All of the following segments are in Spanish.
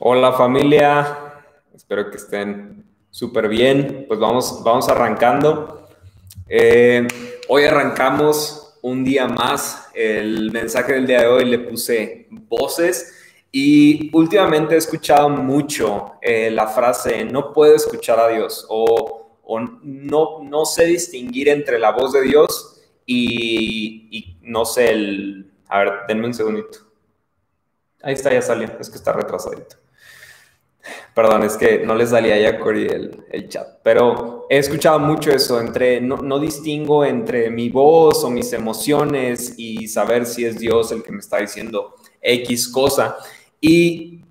Hola familia, espero que estén súper bien. Pues vamos, vamos arrancando. Eh, hoy arrancamos un día más. El mensaje del día de hoy le puse voces y últimamente he escuchado mucho eh, la frase no puedo escuchar a Dios o, no, no sé distinguir entre la voz de Dios y, y no sé el... A ver, denme un segundito. Ahí está, ya salió. Es que está retrasadito. Perdón, es que no les salía ya Cory el, el, chat, pero he escuchado mucho eso, entre no, no, distingo entre mi voz o mis emociones y saber si es Dios el que me está diciendo X cosa. Y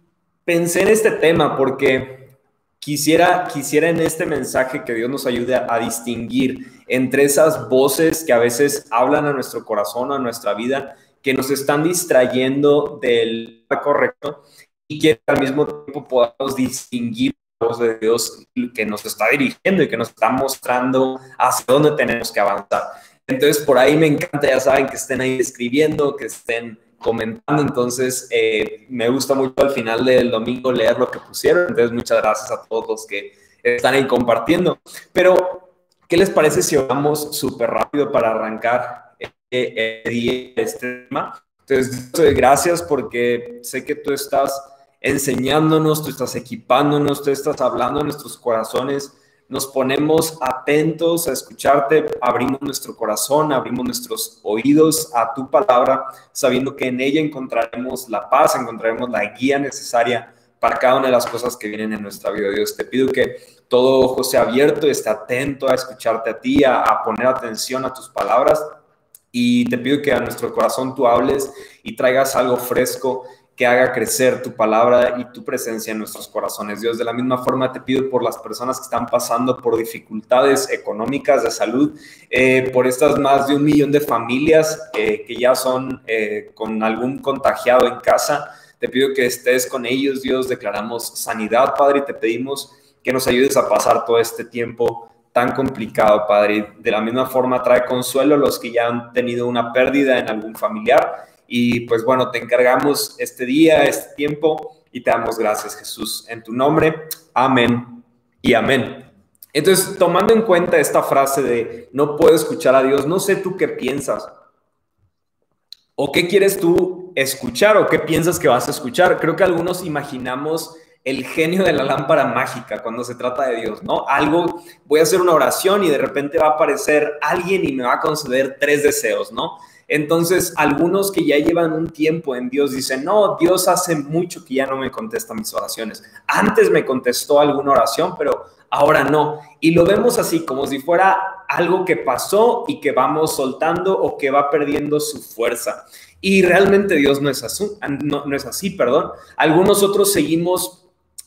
pensé en este tema porque quisiera, quisiera en este mensaje que Dios nos ayude a, a distinguir entre esas voces que a veces hablan a nuestro corazón, a nuestra vida, que nos están distrayendo del correcto y que al mismo tiempo podamos distinguir la voz de Dios que nos está dirigiendo y que nos está mostrando hacia dónde tenemos que avanzar. Entonces, por ahí me encanta, ya saben, que estén ahí escribiendo, que estén comentando. Entonces, eh, me gusta mucho al final del domingo leer lo que pusieron. Entonces, muchas gracias a todos los que están ahí compartiendo. Pero, ¿qué les parece si vamos súper rápido para arrancar eh, eh, este tema? Entonces, gracias porque sé que tú estás enseñándonos, tú estás equipándonos, tú estás hablando en nuestros corazones, nos ponemos atentos a escucharte, abrimos nuestro corazón, abrimos nuestros oídos a tu palabra, sabiendo que en ella encontraremos la paz, encontraremos la guía necesaria para cada una de las cosas que vienen en nuestra vida. Dios, te pido que todo ojo sea abierto, esté atento a escucharte a ti, a, a poner atención a tus palabras. Y te pido que a nuestro corazón tú hables y traigas algo fresco que haga crecer tu palabra y tu presencia en nuestros corazones. Dios, de la misma forma te pido por las personas que están pasando por dificultades económicas de salud, eh, por estas más de un millón de familias eh, que ya son eh, con algún contagiado en casa. Te pido que estés con ellos, Dios. Declaramos sanidad, Padre, y te pedimos que nos ayudes a pasar todo este tiempo tan complicado, Padre. De la misma forma, trae consuelo a los que ya han tenido una pérdida en algún familiar y pues bueno, te encargamos este día, este tiempo y te damos gracias Jesús. En tu nombre, amén y amén. Entonces, tomando en cuenta esta frase de no puedo escuchar a Dios, no sé tú qué piensas. ¿O qué quieres tú escuchar o qué piensas que vas a escuchar? Creo que algunos imaginamos el genio de la lámpara mágica cuando se trata de Dios, ¿no? Algo, voy a hacer una oración y de repente va a aparecer alguien y me va a conceder tres deseos, ¿no? Entonces, algunos que ya llevan un tiempo en Dios dicen, no, Dios hace mucho que ya no me contesta mis oraciones. Antes me contestó alguna oración, pero ahora no. Y lo vemos así, como si fuera algo que pasó y que vamos soltando o que va perdiendo su fuerza. Y realmente Dios no es así, no, es así, perdón. Algunos otros seguimos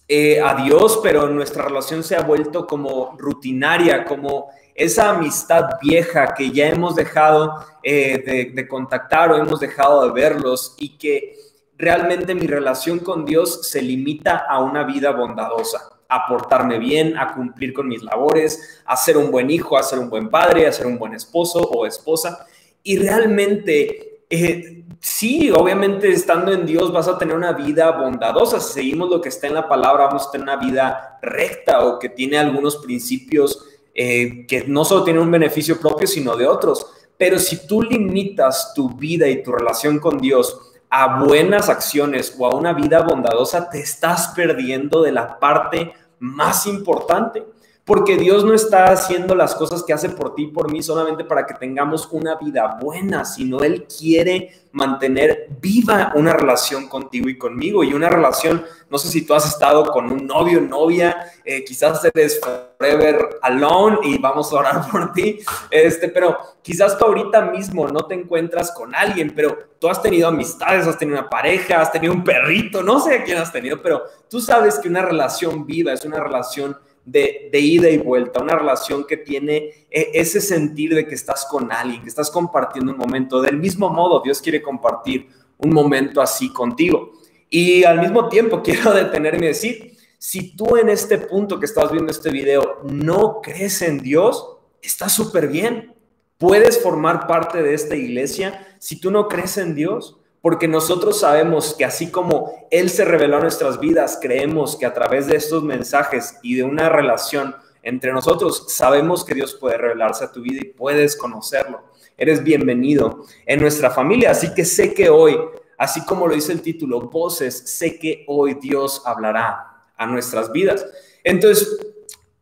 eh, a Dios, pero nuestra relación se ha vuelto como rutinaria, como esa amistad vieja que ya hemos dejado eh, de, contactar o hemos dejado de verlos y que realmente mi relación con Dios se limita a una vida bondadosa, a portarme bien, a cumplir con mis labores, a ser un buen hijo, a ser un buen padre, a ser un buen esposo o esposa. Y realmente, eh, sí, obviamente estando en Dios vas a tener una vida bondadosa. Si seguimos lo que está en la palabra, vamos a tener una vida recta o que tiene algunos principios eh, que no solo tienen un beneficio propio, sino de otros. Pero si tú limitas tu vida y tu relación con Dios a buenas acciones o a una vida bondadosa, te estás perdiendo de la parte más importante. Porque Dios no está haciendo las cosas que hace por ti y por mí solamente para que tengamos una vida buena, sino Él quiere mantener viva una relación contigo y conmigo. Y una relación, no sé si tú has estado con un novio, novia, eh, quizás eres forever alone y vamos a orar por ti, este, pero quizás tú ahorita mismo no te encuentras con alguien, pero tú has tenido amistades, has tenido una pareja, has tenido un perrito, no sé a quién has tenido, pero tú sabes que una relación viva es una relación de, ida y vuelta, una relación que tiene e, ese sentir de que estás con alguien, que estás compartiendo un momento. Del mismo modo, Dios quiere compartir un momento así contigo. Y al mismo tiempo quiero detenerme y decir, si tú en este punto que estás viendo este video no crees en Dios, está súper bien. Puedes formar parte de esta iglesia si tú no crees en Dios porque nosotros sabemos que así como Él se reveló a nuestras vidas, creemos que a través de estos mensajes y de una relación entre nosotros, sabemos que Dios puede revelarse a tu vida y puedes conocerlo. Eres bienvenido en nuestra familia, así que sé que hoy, así como lo dice el título, voces, sé que hoy Dios hablará a nuestras vidas. Entonces,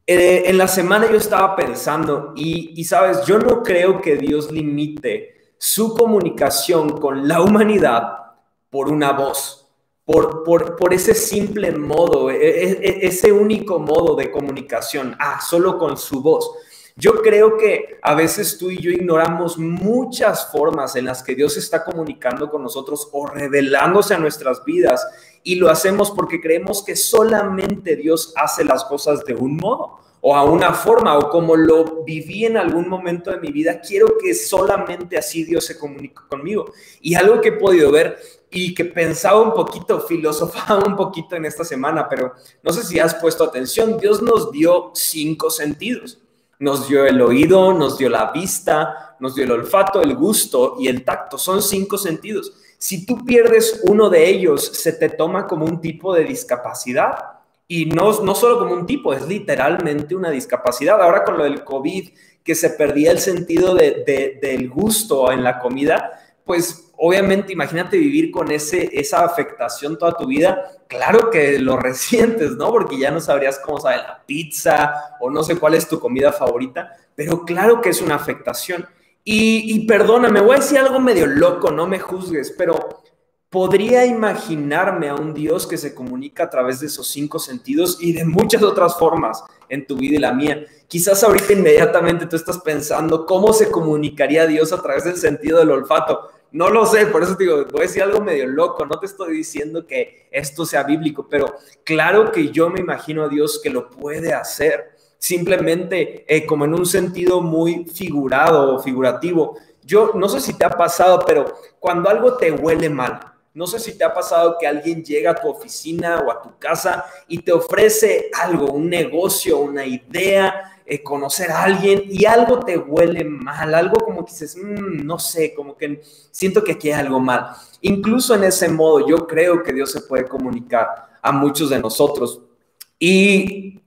eh, en la semana yo estaba pensando y, y, sabes, yo no creo que Dios limite su comunicación con la humanidad por una voz, por, por, ese simple modo, e, e, e, ese único modo de comunicación, ah, solo con su voz. Yo creo que a veces tú y yo ignoramos muchas formas en las que Dios está comunicando con nosotros o revelándose a nuestras vidas y lo hacemos porque creemos que solamente Dios hace las cosas de un modo o a una forma o como lo viví en algún momento de mi vida, quiero que solamente así Dios se comunique conmigo. Y algo que he podido ver y que pensaba un poquito, filosofaba un poquito en esta semana, pero no sé si has puesto atención, Dios nos dio cinco sentidos. Nos dio el oído, nos dio la vista, nos dio el olfato, el gusto y el tacto. Son cinco sentidos. Si tú pierdes uno de ellos, se te toma como un tipo de discapacidad y no, no solo como un tipo, es literalmente una discapacidad. Ahora con lo del COVID, que se perdía el sentido de, del gusto en la comida, pues obviamente imagínate vivir con ese, esa afectación toda tu vida. Claro que lo resientes, ¿no? Porque ya no sabrías cómo sabe la pizza o no sé cuál es tu comida favorita, pero claro que es una afectación. Y, y perdóname, voy a decir algo medio loco, no me juzgues, pero podría imaginarme a un Dios que se comunica a través de esos cinco sentidos y de muchas otras formas en tu vida y la mía. Quizás ahorita inmediatamente tú estás pensando cómo se comunicaría Dios a través del sentido del olfato. No lo sé, por eso te digo, voy a decir algo medio loco, no te estoy diciendo que esto sea bíblico, pero claro que yo me imagino a Dios que lo puede hacer, simplemente eh, como en un sentido muy figurado o figurativo. Yo no sé si te ha pasado, pero cuando algo te huele mal, no sé si te ha pasado que alguien llega a tu oficina o a tu casa y te ofrece algo, un negocio, una idea, eh, conocer a alguien y algo te huele mal, algo como que dices, mm, no sé, como que siento que aquí hay algo mal. Incluso en ese modo yo creo que Dios se puede comunicar a muchos de nosotros. Y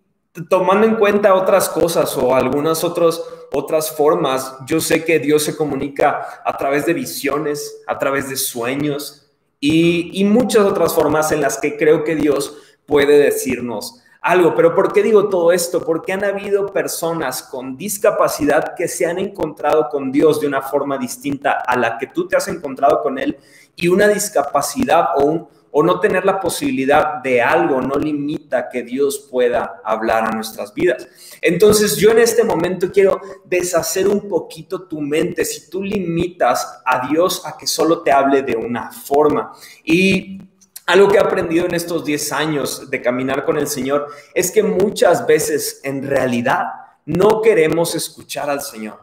tomando en cuenta otras cosas o algunas otras otras formas, yo sé que Dios se comunica a través de visiones, a través de sueños, y, muchas otras formas en las que creo que Dios puede decirnos algo. Pero ¿por qué digo todo esto? Porque han habido personas con discapacidad que se han encontrado con Dios de una forma distinta a la que tú te has encontrado con Él y una discapacidad o un o no tener la posibilidad de algo no limita que Dios pueda hablar a nuestras vidas. Entonces yo en este momento quiero deshacer un poquito tu mente si tú limitas a Dios a que solo te hable de una forma. Y algo que he aprendido en estos 10 años de caminar con el Señor es que muchas veces en realidad no queremos escuchar al Señor.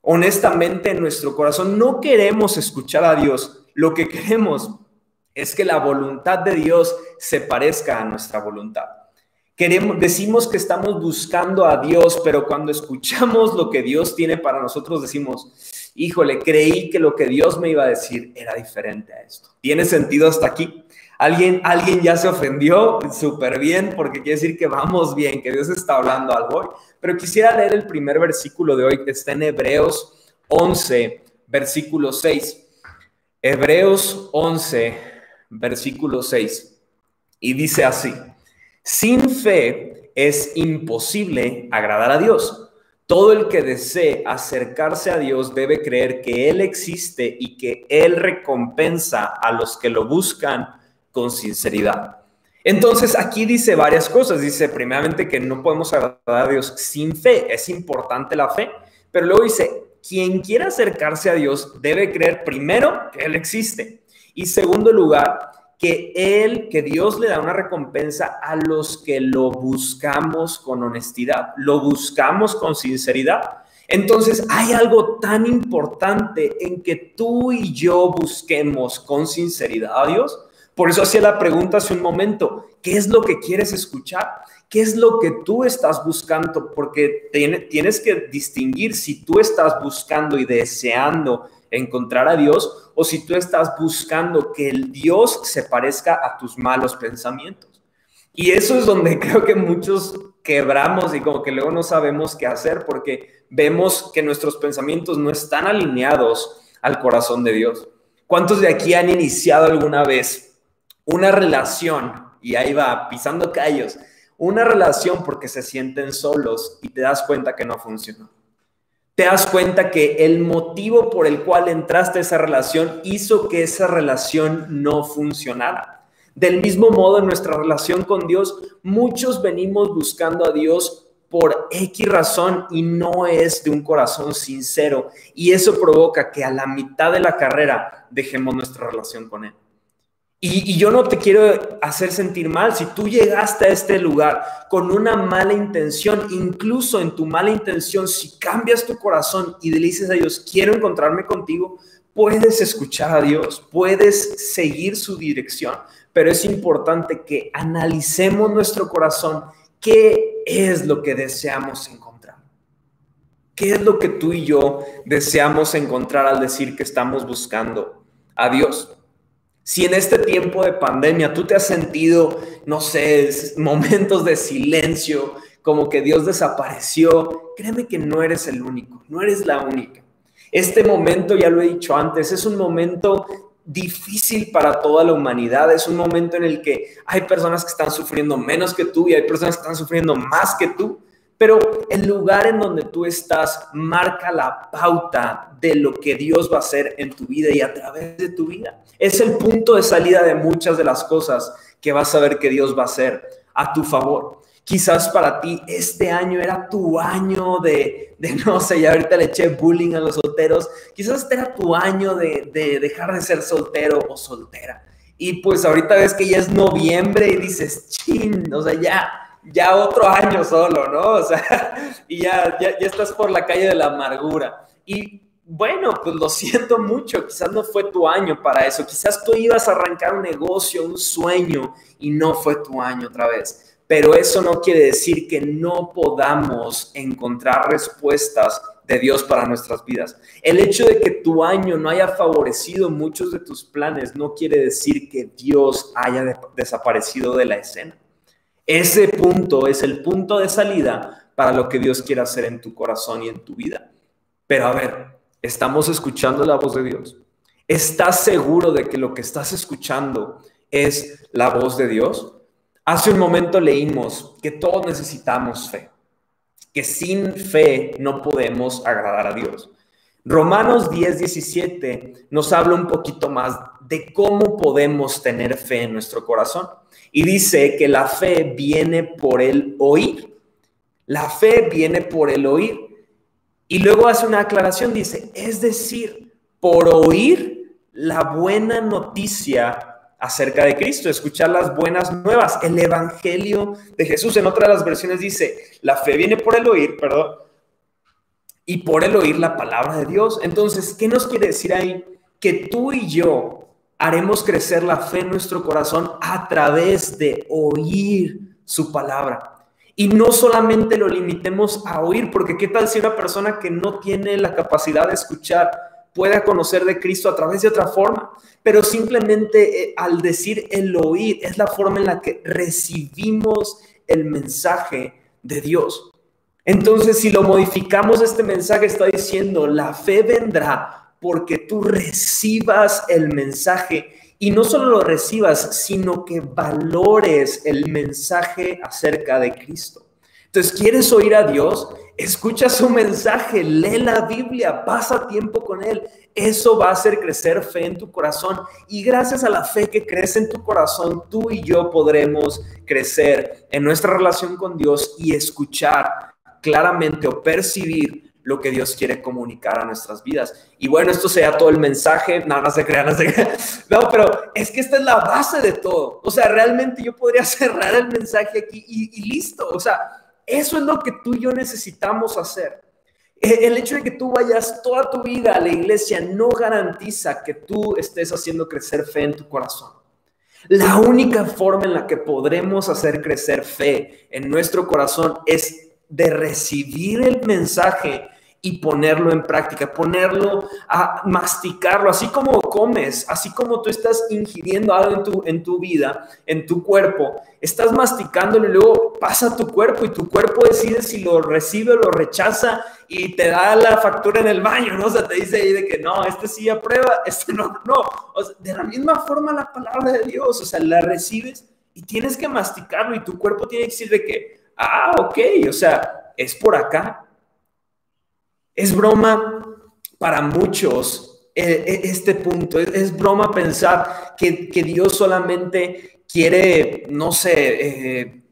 Honestamente en nuestro corazón no queremos escuchar a Dios. Lo que queremos es que la voluntad de Dios se parezca a nuestra voluntad. Queremos, decimos que estamos buscando a Dios, pero cuando escuchamos lo que Dios tiene para nosotros, decimos, híjole, creí que lo que Dios me iba a decir era diferente a esto. ¿Tiene sentido hasta aquí? ¿Alguien, alguien ya se ofendió? Súper bien, porque quiere decir que vamos bien, que Dios está hablando algo hoy. Pero quisiera leer el primer versículo de hoy, que está en Hebreos 11, versículo 6. Hebreos 11, versículo 6, y dice así, sin fe es imposible agradar a Dios. Todo el que desee acercarse a Dios debe creer que Él existe y que Él recompensa a los que lo buscan con sinceridad. Entonces aquí dice varias cosas. Dice primeramente que no podemos agradar a Dios sin fe. Es importante la fe. Pero luego dice, quien quiera acercarse a Dios debe creer primero que Él existe y segundo lugar, que Él, que Dios le da una recompensa a los que lo buscamos con honestidad, lo buscamos con sinceridad. Entonces hay algo tan importante en que tú y yo busquemos con sinceridad a Dios. Por eso hacía la pregunta hace un momento, ¿qué es lo que quieres escuchar? ¿Qué es lo que tú estás buscando? Porque tienes que distinguir si tú estás buscando y deseando encontrar a Dios o si tú estás buscando que el Dios se parezca a tus malos pensamientos. Y eso es donde creo que muchos quebramos y como que luego no sabemos qué hacer porque vemos que nuestros pensamientos no están alineados al corazón de Dios. ¿Cuántos de aquí han iniciado alguna vez una relación y ahí va pisando callos? Una relación porque se sienten solos y te das cuenta que no funcionó. Te das cuenta que el motivo por el cual entraste a esa relación hizo que esa relación no funcionara. Del mismo modo, en nuestra relación con Dios, muchos venimos buscando a Dios por X razón y no es de un corazón sincero. Y eso provoca que a la mitad de la carrera dejemos nuestra relación con Él. Y, yo no te quiero hacer sentir mal. Si tú llegaste a este lugar con una mala intención, incluso en tu mala intención, si cambias tu corazón y le dices a Dios, quiero encontrarme contigo, puedes escuchar a Dios, puedes seguir su dirección pero es importante que analicemos nuestro corazón, qué es lo que deseamos encontrar. ¿Qué es lo que tú y yo deseamos encontrar al decir que estamos buscando a Dios? Si en este tiempo de pandemia tú te has sentido, no sé, momentos de silencio, como que Dios desapareció, créeme que no eres el único, no eres la única. Este momento, ya lo he dicho antes, es un momento difícil para toda la humanidad. Es un momento en el que hay personas que están sufriendo menos que tú y hay personas que están sufriendo más que tú. Pero el lugar en donde tú estás marca la pauta de lo que Dios va a hacer en tu vida y a través de tu vida. Es el punto de salida de muchas de las cosas que vas a ver que Dios va a hacer a tu favor. Quizás para ti este año era tu año de, no sé, ya ahorita le eché bullying a los solteros. Quizás este era tu año de, de dejar de ser soltero o soltera. Y pues ahorita ves que ya es noviembre y dices, chin, o sea, ya, ya otro año solo, ¿no? O sea, y ya, ya, ya estás por la calle de la amargura. Y bueno, pues lo siento mucho, quizás no fue tu año para eso, quizás tú ibas a arrancar un negocio, un sueño y no fue tu año otra vez pero eso no quiere decir que no podamos encontrar respuestas de Dios para nuestras vidas. El hecho de que tu año no haya favorecido muchos de tus planes no quiere decir que Dios haya desaparecido de la escena. Ese punto es el punto de salida para lo que Dios quiere hacer en tu corazón y en tu vida. Pero a ver, ¿estamos escuchando la voz de Dios? ¿Estás seguro de que lo que estás escuchando es la voz de Dios? Hace un momento leímos que todos necesitamos fe, que sin fe no podemos agradar a Dios. Romanos 10, 17 nos habla un poquito más de cómo podemos tener fe en nuestro corazón. Y dice que la fe viene por el oír. La fe viene por el oír. Y luego hace una aclaración, dice, es decir, por oír la buena noticia acerca de Cristo, escuchar las buenas nuevas, el Evangelio de Jesús. En otra de las versiones dice, la fe viene por el oír, perdón, y por el oír la palabra de Dios. Entonces, ¿qué nos quiere decir ahí? Que tú y yo haremos crecer la fe en nuestro corazón a través de oír su palabra. Y no solamente lo limitemos a oír, porque qué tal si una persona que no tiene la capacidad de escuchar pueda conocer de Cristo a través de otra forma, pero simplemente eh, al decir el oír es la forma en la que recibimos el mensaje de Dios. Entonces, si lo modificamos, este mensaje está diciendo, la fe vendrá porque tú recibas el mensaje y no solo lo recibas, sino que valores el mensaje acerca de Cristo. Entonces, ¿quieres oír a Dios? Escucha su mensaje, lee la Biblia, pasa tiempo con Él. Eso va a hacer crecer fe en tu corazón y gracias a la fe que crece en tu corazón, tú y yo podremos crecer en nuestra relación con Dios y escuchar claramente o percibir lo que Dios quiere comunicar a nuestras vidas. Y bueno, esto sea todo el mensaje, nada, se crean, no se crean. No, pero es que esta es la base de todo. O sea, realmente yo podría cerrar el mensaje aquí y, y listo. O sea, eso es lo que tú y yo necesitamos hacer. E, el hecho de que tú vayas toda tu vida a la iglesia no garantiza que tú estés haciendo crecer fe en tu corazón. La única forma en la que podremos hacer crecer fe en nuestro corazón es de recibir el mensaje y ponerlo en práctica, ponerlo a masticarlo, así como comes, así como tú estás ingiriendo algo en tu, en tu vida, en tu cuerpo, estás masticándolo y luego pasa a tu cuerpo y tu cuerpo decide si lo recibe o lo rechaza y te da la factura en el baño, ¿no? O sea, te dice ahí de que no, este sí aprueba, este no, no. O sea, de la misma forma la palabra de Dios, o sea, la recibes y tienes que masticarlo y tu cuerpo tiene que decir de que, ah, ok, o sea, es por acá, es broma para muchos eh, eh, este punto. Es, broma pensar que, Dios solamente quiere, no sé, eh,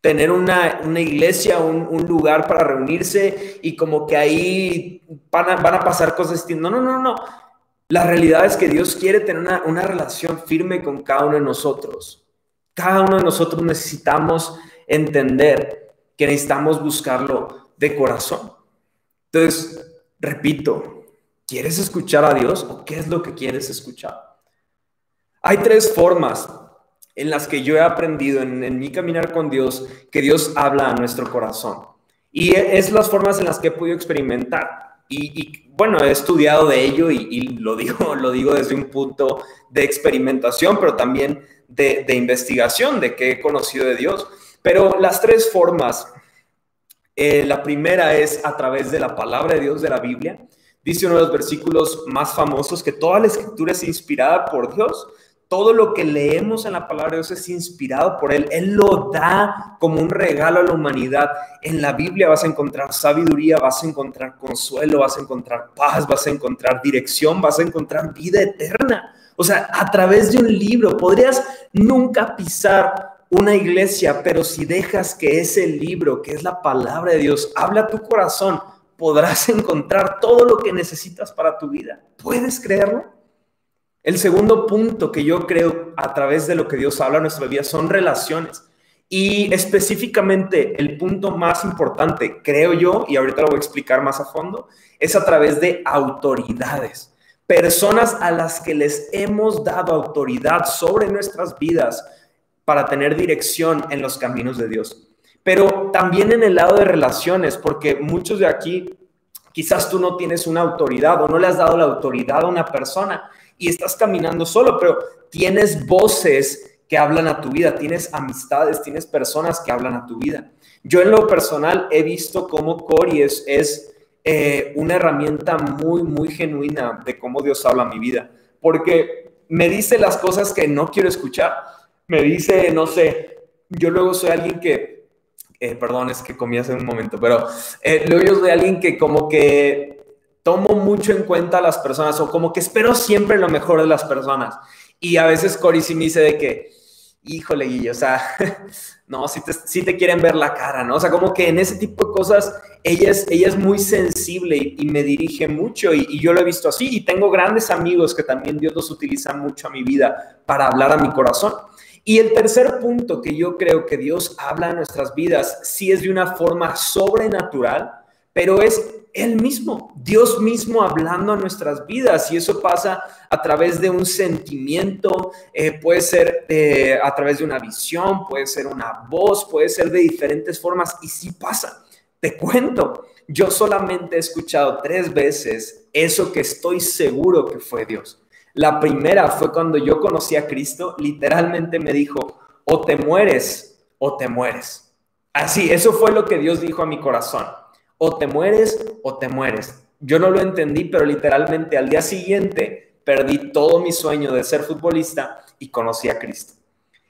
tener una, iglesia, un, lugar para reunirse y como que ahí van a, van a pasar cosas distintas. No, no, no, no. La realidad es que Dios quiere tener una, una relación firme con cada uno de nosotros. Cada uno de nosotros necesitamos entender que necesitamos buscarlo de corazón. Entonces, repito, ¿quieres escuchar a Dios o qué es lo que quieres escuchar? Hay tres formas en las que yo he aprendido en, mi caminar con Dios que Dios habla a nuestro corazón. Y es las formas en las que he podido experimentar. Y, bueno, he estudiado de ello y, lo, digo, lo digo desde un punto de experimentación, pero también de, de investigación, de que he conocido de Dios. Pero las tres formas eh, la primera es a través de la palabra de Dios de la Biblia. Dice uno de los versículos más famosos que toda la escritura es inspirada por Dios. Todo lo que leemos en la palabra de Dios es inspirado por Él. Él lo da como un regalo a la humanidad. En la Biblia vas a encontrar sabiduría, vas a encontrar consuelo, vas a encontrar paz, vas a encontrar dirección, vas a encontrar vida eterna. O sea, a través de un libro podrías nunca pisar una iglesia, pero si dejas que ese libro, que es la palabra de Dios, habla tu corazón, podrás encontrar todo lo que necesitas para tu vida. ¿Puedes creerlo? El segundo punto que yo creo a través de lo que Dios habla en nuestra vida son relaciones. Y específicamente el punto más importante, creo yo, y ahorita lo voy a explicar más a fondo, es a través de autoridades. Personas a las que les hemos dado autoridad sobre nuestras vidas, para tener dirección en los caminos de Dios. Pero también en el lado de relaciones, porque muchos de aquí quizás tú no tienes una autoridad o no le has dado la autoridad a una persona y estás caminando solo, pero tienes voces que hablan a tu vida, tienes amistades, tienes personas que hablan a tu vida. Yo en lo personal he visto cómo Cori es, es eh, una herramienta muy, muy genuina de cómo Dios habla a mi vida, porque me dice las cosas que no quiero escuchar me dice, no sé, yo luego soy alguien que, eh, perdón, es que comí hace un momento, pero eh, luego yo soy alguien que como que tomo mucho en cuenta a las personas o como que espero siempre lo mejor de las personas. Y a veces Cory sí me dice de que, híjole, Guillo, o sea, no, si te, si te quieren ver la cara, ¿no? O sea, como que en ese tipo de cosas ella es, ella es muy sensible y, me dirige mucho y, y, yo lo he visto así y tengo grandes amigos que también Dios los utiliza mucho a mi vida para hablar a mi corazón. Y el tercer punto que yo creo que Dios habla en nuestras vidas, sí es de una forma sobrenatural, pero es Él mismo, Dios mismo hablando a nuestras vidas. Y eso pasa a través de un sentimiento, eh, puede ser eh, a través de una visión, puede ser una voz, puede ser de diferentes formas. Y sí pasa. Te cuento, yo solamente he escuchado tres veces eso que estoy seguro que fue Dios. La primera fue cuando yo conocí a Cristo, literalmente me dijo, o te mueres o te mueres. Así, eso fue lo que Dios dijo a mi corazón. O te mueres o te mueres. Yo no lo entendí, pero literalmente al día siguiente perdí todo mi sueño de ser futbolista y conocí a Cristo.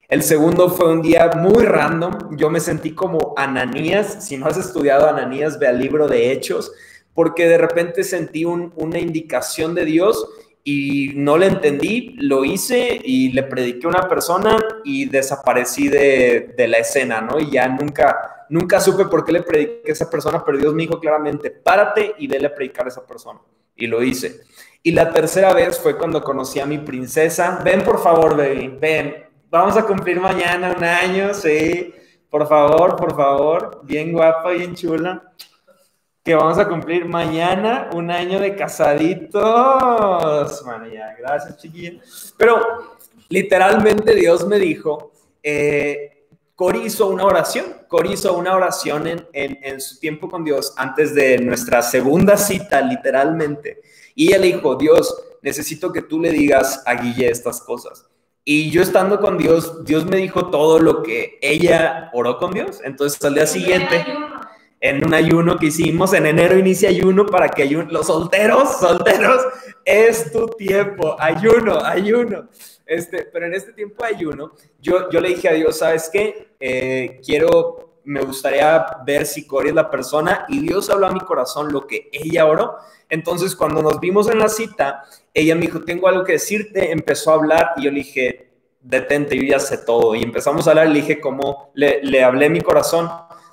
El segundo fue un día muy random. Yo me sentí como Ananías. Si no has estudiado Ananías, ve al libro de Hechos, porque de repente sentí una indicación de Dios y no le entendí, lo hice y le prediqué a una persona y desaparecí de, la escena, ¿no? Y ya nunca, nunca supe por qué le prediqué a esa persona, pero Dios me dijo claramente, párate y vele a predicar a esa persona. Y lo hice. Y la tercera vez fue cuando conocí a mi princesa. Ven, por favor, baby, ven. Vamos a cumplir mañana un año, sí. Por favor, por favor. Bien guapa, bien chula que vamos a cumplir mañana un año de casaditos. Bueno, ya, gracias, chiquilla. Pero literalmente Dios me dijo, eh, Cori hizo una oración, Cori hizo una oración en, en, su tiempo con Dios antes de nuestra segunda cita, literalmente. Y ella le dijo, Dios, necesito que tú le digas a Guille estas cosas. Y yo estando con Dios, Dios me dijo todo lo que ella oró con Dios. Entonces al día siguiente, en un ayuno que hicimos, en enero inicia ayuno para que los solteros, solteros, es tu tiempo, ayuno, ayuno. Este, pero en este tiempo ayuno, yo, yo le dije a Dios, ¿sabes qué? Eh, quiero, me gustaría ver si Cori es la persona y Dios habló a mi corazón lo que ella oró. Entonces, cuando nos vimos en la cita, ella me dijo, tengo algo que decirte, empezó a hablar y yo le dije, detente, yo ya sé todo. Y empezamos a hablar, le dije cómo, le, le hablé mi corazón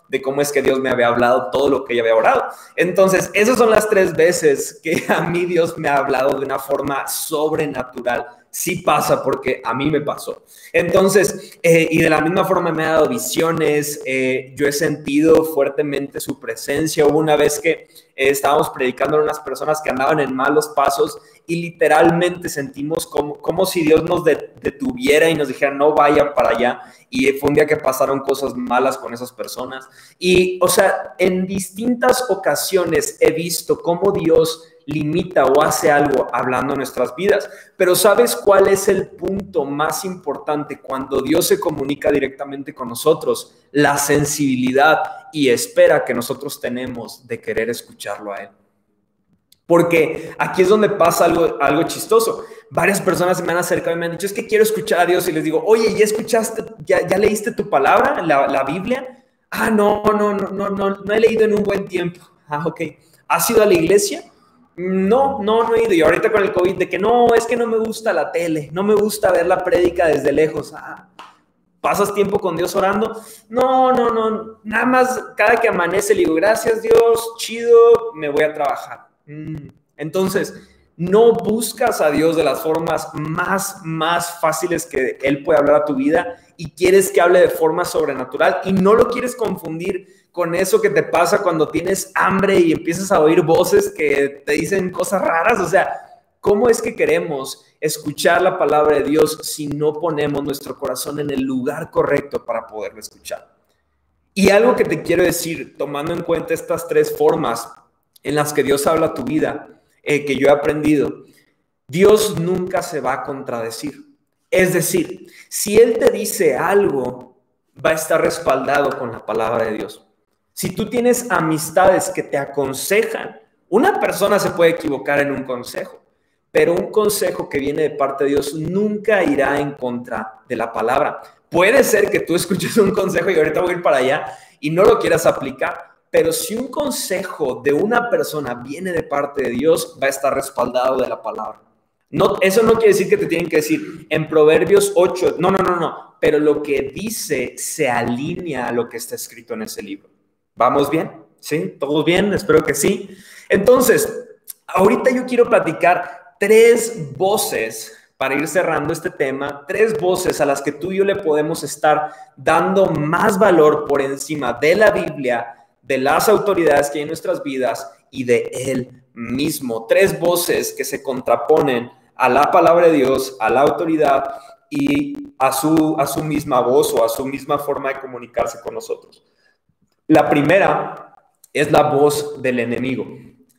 de cómo es que Dios me había hablado todo lo que ella había orado. Entonces, esas son las tres veces que a mí Dios me ha hablado de una forma sobrenatural sí pasa porque a mí me pasó. Entonces, eh, y de la misma forma me ha dado visiones, eh, yo he sentido fuertemente su presencia. Hubo una vez que eh, estábamos predicando a unas personas que andaban en malos pasos y literalmente sentimos como, como si Dios nos detuviera y nos dijera, no vayan para allá. Y fue un día que pasaron cosas malas con esas personas. Y, o sea, en distintas ocasiones he visto cómo Dios limita o hace algo hablando nuestras vidas. Pero ¿sabes cuál es el punto más importante cuando Dios se comunica directamente con nosotros? La sensibilidad y espera que nosotros tenemos de querer escucharlo a Él. Porque aquí es donde pasa algo, algo chistoso. Varias personas se me han acercado y me han dicho, es que quiero escuchar a Dios y les digo, oye, ¿ya escuchaste, ya, ya leíste tu palabra, la, la Biblia? Ah, no, no, no, no, no, no he leído en un buen tiempo. Ah, ok. ¿Has ido a la iglesia? No, no, no he ido. Y ahorita con el COVID, de que no, es que no me gusta la tele, no me gusta ver la prédica desde lejos. Ah, ¿Pasas tiempo con Dios orando? No, no, no. Nada más cada que amanece le digo, gracias Dios, chido, me voy a trabajar. Mm. Entonces, no buscas a Dios de las formas más, más fáciles que Él puede hablar a tu vida y quieres que hable de forma sobrenatural y no lo quieres confundir con eso que te pasa cuando tienes hambre y empiezas a oír voces que te dicen cosas raras. O sea, ¿cómo es que queremos escuchar la palabra de Dios si no ponemos nuestro corazón en el lugar correcto para poderlo escuchar? Y algo que te quiero decir, tomando en cuenta estas tres formas en las que Dios habla a tu vida, eh, que yo he aprendido, Dios nunca se va a contradecir. Es decir, si Él te dice algo, va a estar respaldado con la palabra de Dios. Si tú tienes amistades que te aconsejan, una persona se puede equivocar en un consejo, pero un consejo que viene de parte de Dios nunca irá en contra de la palabra. Puede ser que tú escuches un consejo y ahorita voy a ir para allá y no lo quieras aplicar, pero si un consejo de una persona viene de parte de Dios, va a estar respaldado de la palabra. No, eso no quiere decir que te tienen que decir en Proverbios 8, no, no, no, no, pero lo que dice se alinea a lo que está escrito en ese libro. ¿Vamos bien? ¿Sí? ¿Todos bien? Espero que sí. Entonces, ahorita yo quiero platicar tres voces para ir cerrando este tema, tres voces a las que tú y yo le podemos estar dando más valor por encima de la Biblia, de las autoridades que hay en nuestras vidas y de Él mismo. Tres voces que se contraponen a la palabra de Dios, a la autoridad y a su, a su misma voz o a su misma forma de comunicarse con nosotros. La primera es la voz del enemigo,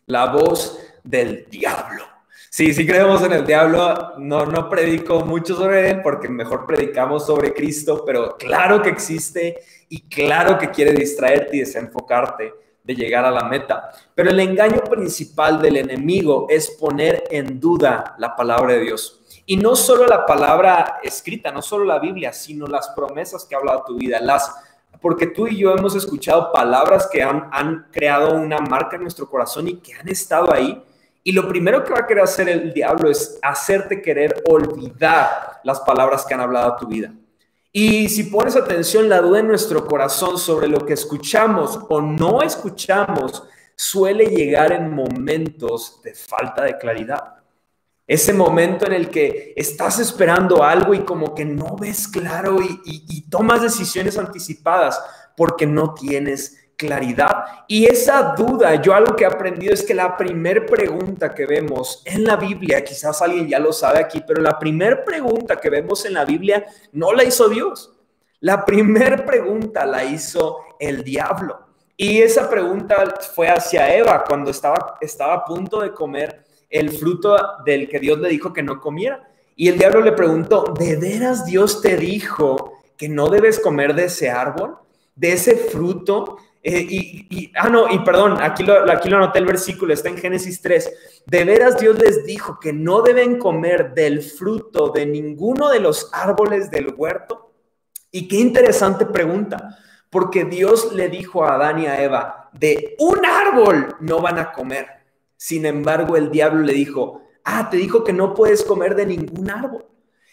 la voz del diablo. Sí, sí creemos en el diablo, no, no predico mucho sobre él porque mejor predicamos sobre Cristo, pero claro que existe y claro que quiere distraerte y desenfocarte de llegar a la meta. Pero el engaño principal del enemigo es poner en duda la palabra de Dios. Y no solo la palabra escrita, no solo la Biblia, sino las promesas que ha hablado tu vida, las porque tú y yo hemos escuchado palabras que han, han, creado una marca en nuestro corazón y que han estado ahí. Y lo primero que va a querer hacer el diablo es hacerte querer olvidar las palabras que han hablado a tu vida. Y si pones atención, la duda en nuestro corazón sobre lo que escuchamos o no escuchamos suele llegar en momentos de falta de claridad. Ese momento en el que estás esperando algo y como que no ves claro y, tomas decisiones anticipadas porque no tienes claridad. Y esa duda, yo algo que he aprendido es que la primera pregunta que vemos en la Biblia, quizás alguien ya lo sabe aquí, pero la primera pregunta que vemos en la Biblia no la hizo Dios. La primera pregunta la hizo el diablo. Y esa pregunta fue hacia Eva cuando estaba, estaba a punto de comer el fruto del que Dios le dijo que no comiera. Y el diablo le preguntó, ¿de veras Dios te dijo que no debes comer de ese árbol, de ese fruto? Eh, y, ah, no, y perdón, aquí lo, aquí lo anoté el versículo, está en Génesis 3. De veras Dios les dijo que no deben comer del fruto de ninguno de los árboles del huerto. Y qué interesante pregunta, porque Dios le dijo a Adán y a Eva, de un árbol no van a comer. Sin embargo, el diablo le dijo, ah, te dijo que no puedes comer de ningún árbol.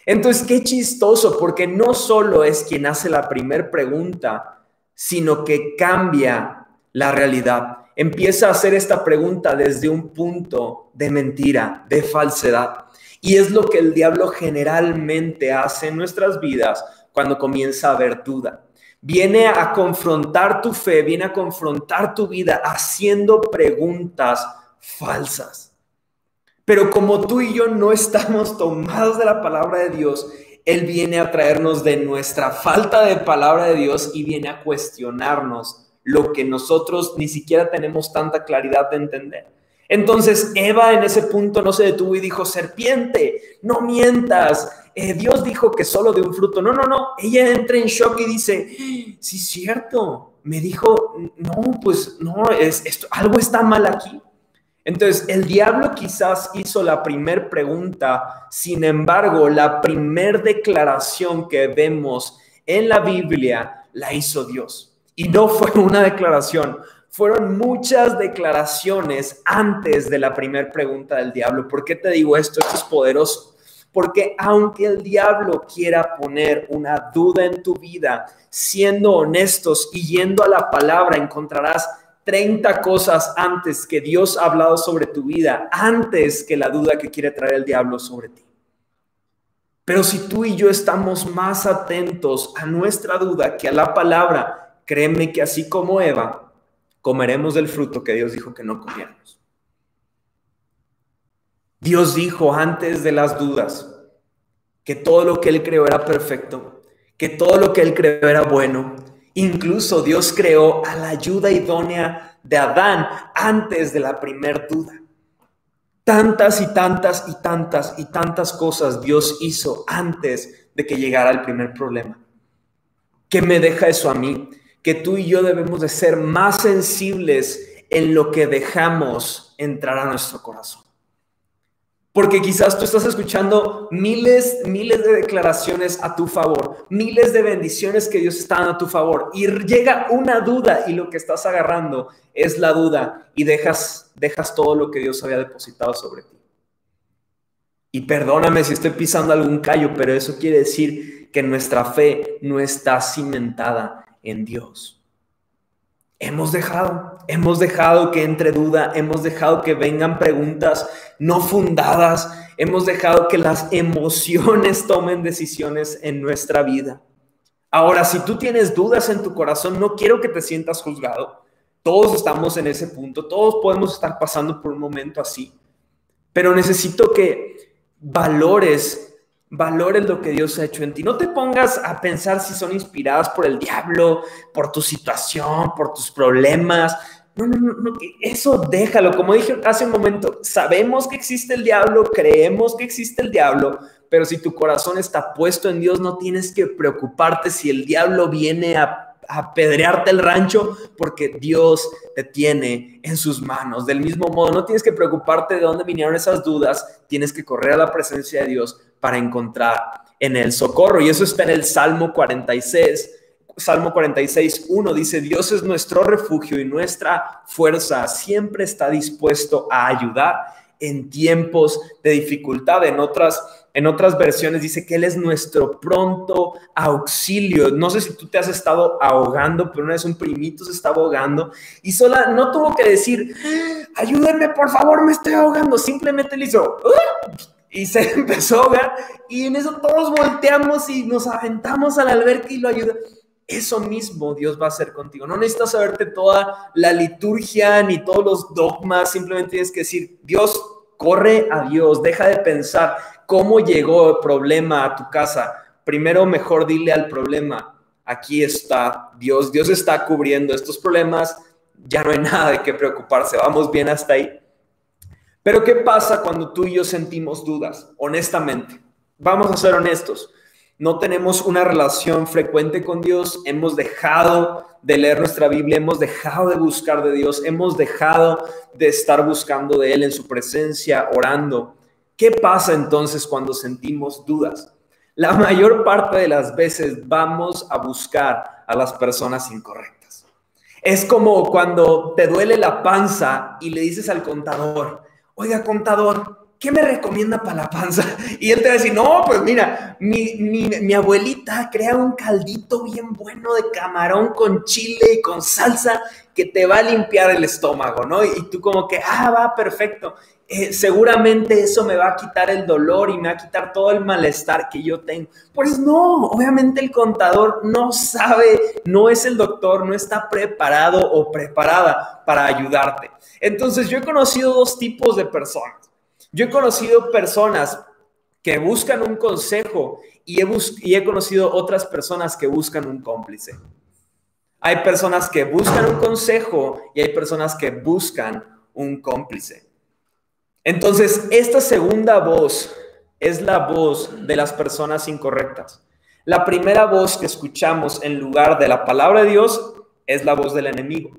Entonces, qué chistoso, porque no solo es quien hace la primera pregunta, sino que cambia la realidad. Empieza a hacer esta pregunta desde un punto de mentira, de falsedad. Y es lo que el diablo generalmente hace en nuestras vidas cuando comienza a haber duda. Viene a confrontar tu fe, viene a confrontar tu vida haciendo preguntas falsas. Pero como tú y yo no estamos tomados de la palabra de Dios, Él viene a traernos de nuestra falta de palabra de Dios y viene a cuestionarnos lo que nosotros ni siquiera tenemos tanta claridad de entender. Entonces Eva en ese punto no se detuvo y dijo, serpiente, no mientas. Eh, Dios dijo que solo de un fruto. No, no, no. Ella entra en shock y dice, sí, cierto. Me dijo, no, pues no, es, esto, algo está mal aquí. Entonces, el diablo quizás hizo la primer pregunta, sin embargo, la primer declaración que vemos en la Biblia la hizo Dios. Y no fue una declaración, fueron muchas declaraciones antes de la primera pregunta del diablo. ¿Por qué te digo esto? Esto es poderoso. Porque aunque el diablo quiera poner una duda en tu vida, siendo honestos y yendo a la palabra, encontrarás 30 cosas antes que Dios ha hablado sobre tu vida, antes que la duda que quiere traer el diablo sobre ti. Pero si tú y yo estamos más atentos a nuestra duda que a la palabra, créeme que así como Eva, comeremos del fruto que Dios dijo que no comiéramos. Dios dijo antes de las dudas que todo lo que Él creó era perfecto, que todo lo que Él creó era bueno, Incluso Dios creó a la ayuda idónea de Adán antes de la primer duda. Tantas y tantas y tantas y tantas cosas Dios hizo antes de que llegara el primer problema. ¿Qué me deja eso a mí? Que tú y yo debemos de ser más sensibles en lo que dejamos entrar a nuestro corazón. Porque quizás tú estás escuchando miles, miles de declaraciones a tu favor, miles de bendiciones que Dios está dando a tu favor y llega una duda y lo que estás agarrando es la duda y dejas, dejas todo lo que Dios había depositado sobre ti. Y perdóname si estoy pisando algún callo, pero eso quiere decir que nuestra fe no está cimentada en Dios. Hemos dejado, hemos dejado que entre duda, hemos dejado que vengan preguntas no fundadas, hemos dejado que las emociones tomen decisiones en nuestra vida. Ahora, si tú tienes dudas en tu corazón, no quiero que te sientas juzgado. Todos estamos en ese punto, todos podemos estar pasando por un momento así, pero necesito que valores valores lo que Dios ha hecho en ti. No te pongas a pensar si son inspiradas por el diablo, por tu situación, por tus problemas. No, no, no, no, eso déjalo. Como dije hace un momento, sabemos que existe el diablo, creemos que existe el diablo, pero si tu corazón está puesto en Dios, no tienes que preocuparte si el diablo viene a apedrearte el rancho porque Dios te tiene en sus manos. Del mismo modo, no tienes que preocuparte de dónde vinieron esas dudas, tienes que correr a la presencia de Dios para encontrar en el socorro. Y eso está en el Salmo 46. Salmo 46, 1 dice, Dios es nuestro refugio y nuestra fuerza, siempre está dispuesto a ayudar en tiempos de dificultad. En otras en otras versiones dice que Él es nuestro pronto auxilio. No sé si tú te has estado ahogando, pero una vez un primito se estaba ahogando y sola no tuvo que decir, ayúdenme, por favor, me estoy ahogando. Simplemente le hizo, y se empezó a ahogar. Y en eso todos volteamos y nos aventamos al alberca y lo ayuda. Eso mismo Dios va a hacer contigo. No necesitas saberte toda la liturgia ni todos los dogmas. Simplemente tienes que decir, Dios, corre a Dios, deja de pensar cómo llegó el problema a tu casa. Primero, mejor dile al problema, aquí está Dios, Dios está cubriendo estos problemas, ya no hay nada de qué preocuparse, vamos bien hasta ahí. Pero ¿qué pasa cuando tú y yo sentimos dudas? Honestamente, vamos a ser honestos no tenemos una relación frecuente con Dios, hemos dejado de leer nuestra Biblia, hemos dejado de buscar de Dios, hemos dejado de estar buscando de Él en su presencia, orando. ¿Qué pasa entonces cuando sentimos dudas? La mayor parte de las veces vamos a buscar a las personas incorrectas. Es como cuando te duele la panza y le dices al contador, oiga contador, ¿qué me recomienda para la panza? Y él te va a decir, no, pues mira, mi, abuelita crea un caldito bien bueno de camarón con chile y con salsa que te va a limpiar el estómago, ¿no? Y tú como que, ah, va, perfecto. Eh, seguramente eso me va a quitar el dolor y me va a quitar todo el malestar que yo tengo. Pues no, obviamente el contador no sabe, no es el doctor, no está preparado o preparada para ayudarte. Entonces yo he conocido dos tipos de personas. Yo he conocido personas que buscan un consejo y he, y he conocido otras personas que buscan un cómplice. Hay personas que buscan un consejo y hay personas que buscan un cómplice. Entonces, esta segunda voz es la voz de las personas incorrectas. La primera voz que escuchamos en lugar de la palabra de Dios es la voz del enemigo.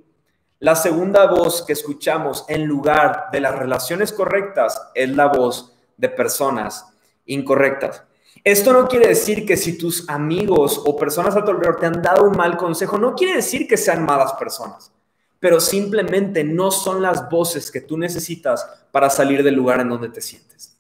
La segunda voz que escuchamos en lugar de las relaciones correctas es la voz de personas incorrectas. Esto no quiere decir que si tus amigos o personas a tu alrededor te han dado un mal consejo, no quiere decir que sean malas personas, pero simplemente no son las voces que tú necesitas para salir del lugar en donde te sientes.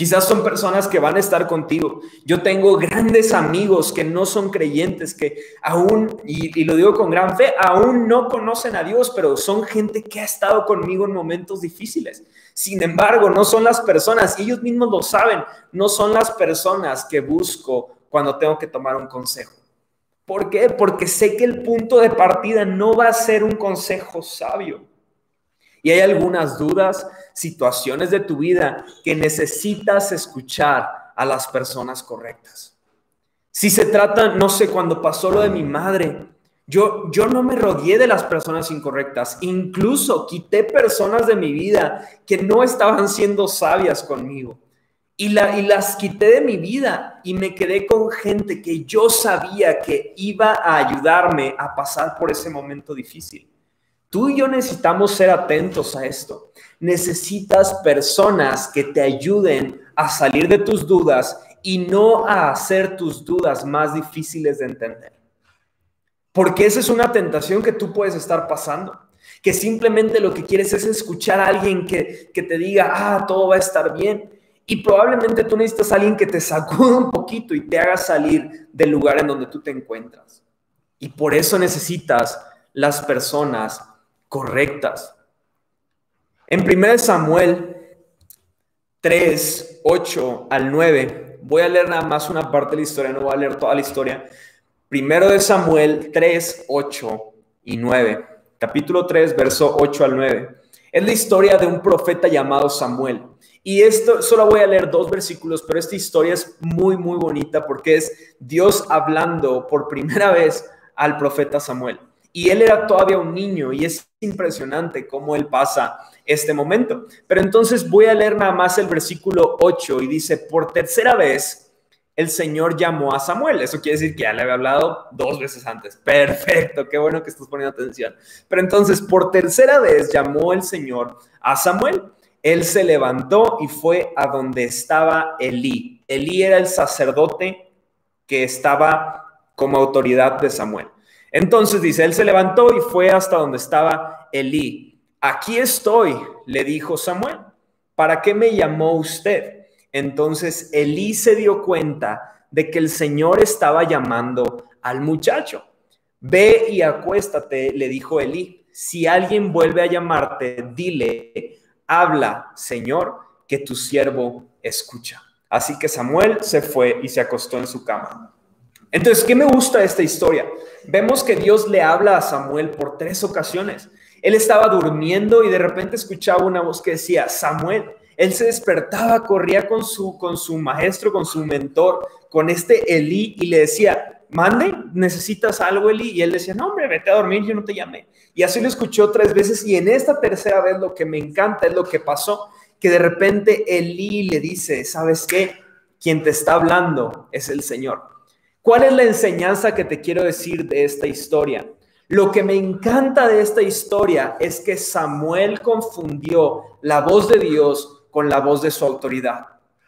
Quizás son personas que van a estar contigo. Yo tengo grandes amigos que no son creyentes, que aún, y, lo digo con gran fe, aún no conocen a Dios, pero son gente que ha estado conmigo en momentos difíciles. Sin embargo, no son las personas, ellos mismos lo saben, no son las personas que busco cuando tengo que tomar un consejo. ¿Por qué? Porque sé que el punto de partida no va a ser un consejo sabio. Y hay algunas dudas, situaciones de tu vida que necesitas escuchar a las personas correctas. Si se trata, no sé, cuando pasó lo de mi madre, yo, yo no me rodeé de las personas incorrectas, incluso quité personas de mi vida que no estaban siendo sabias conmigo. Y, la, y las quité de mi vida y me quedé con gente que yo sabía que iba a ayudarme a pasar por ese momento difícil. Tú y yo necesitamos ser atentos a esto. Necesitas personas que te ayuden a salir de tus dudas y no a hacer tus dudas más difíciles de entender. Porque esa es una tentación que tú puedes estar pasando. Que simplemente lo que quieres es escuchar a alguien que, te diga, ah, todo va a estar bien. Y probablemente tú necesitas a alguien que te sacude un poquito y te haga salir del lugar en donde tú te encuentras. Y por eso necesitas las personas correctas. En 1 Samuel 3, 8 al 9, voy a leer nada más una parte de la historia, no voy a leer toda la historia. Primero de Samuel 3, 8 y 9. Capítulo 3, verso 8 al 9. Es la historia de un profeta llamado Samuel. Y esto, solo voy a leer dos versículos, pero esta historia es muy, muy bonita porque es Dios hablando por primera vez al profeta Samuel. Y él era todavía un niño y es impresionante cómo él pasa este momento. Pero entonces voy a leer nada más el versículo 8 y dice, por tercera vez el Señor llamó a Samuel. Eso quiere decir que ya le había hablado dos veces antes. Perfecto, qué bueno que estás poniendo atención. Pero entonces, por tercera vez llamó el Señor a Samuel. Él se levantó y fue a donde estaba Elí. Elí era el sacerdote que estaba como autoridad de Samuel. Entonces dice, él se levantó y fue hasta donde estaba Elí. Aquí estoy, le dijo Samuel. ¿Para qué me llamó usted? Entonces Elí se dio cuenta de que el Señor estaba llamando al muchacho. Ve y acuéstate, le dijo Elí. Si alguien vuelve a llamarte, dile, habla, Señor, que tu siervo escucha. Así que Samuel se fue y se acostó en su cama. Entonces, ¿qué me gusta esta historia? Vemos que Dios le habla a Samuel por tres ocasiones. Él estaba durmiendo y de repente escuchaba una voz que decía, Samuel. Él se despertaba, corría con su, con su maestro, con su mentor, con este Elí y le decía, mande, necesitas algo, Eli. Y él decía, no, hombre, vete a dormir, yo no te llamé. Y así lo escuchó tres veces. Y en esta tercera vez lo que me encanta es lo que pasó, que de repente Eli le dice, ¿sabes qué? Quien te está hablando es el Señor. ¿Cuál es la enseñanza que te quiero decir de esta historia? Lo que me encanta de esta historia es que Samuel confundió la voz de Dios con la voz de su autoridad.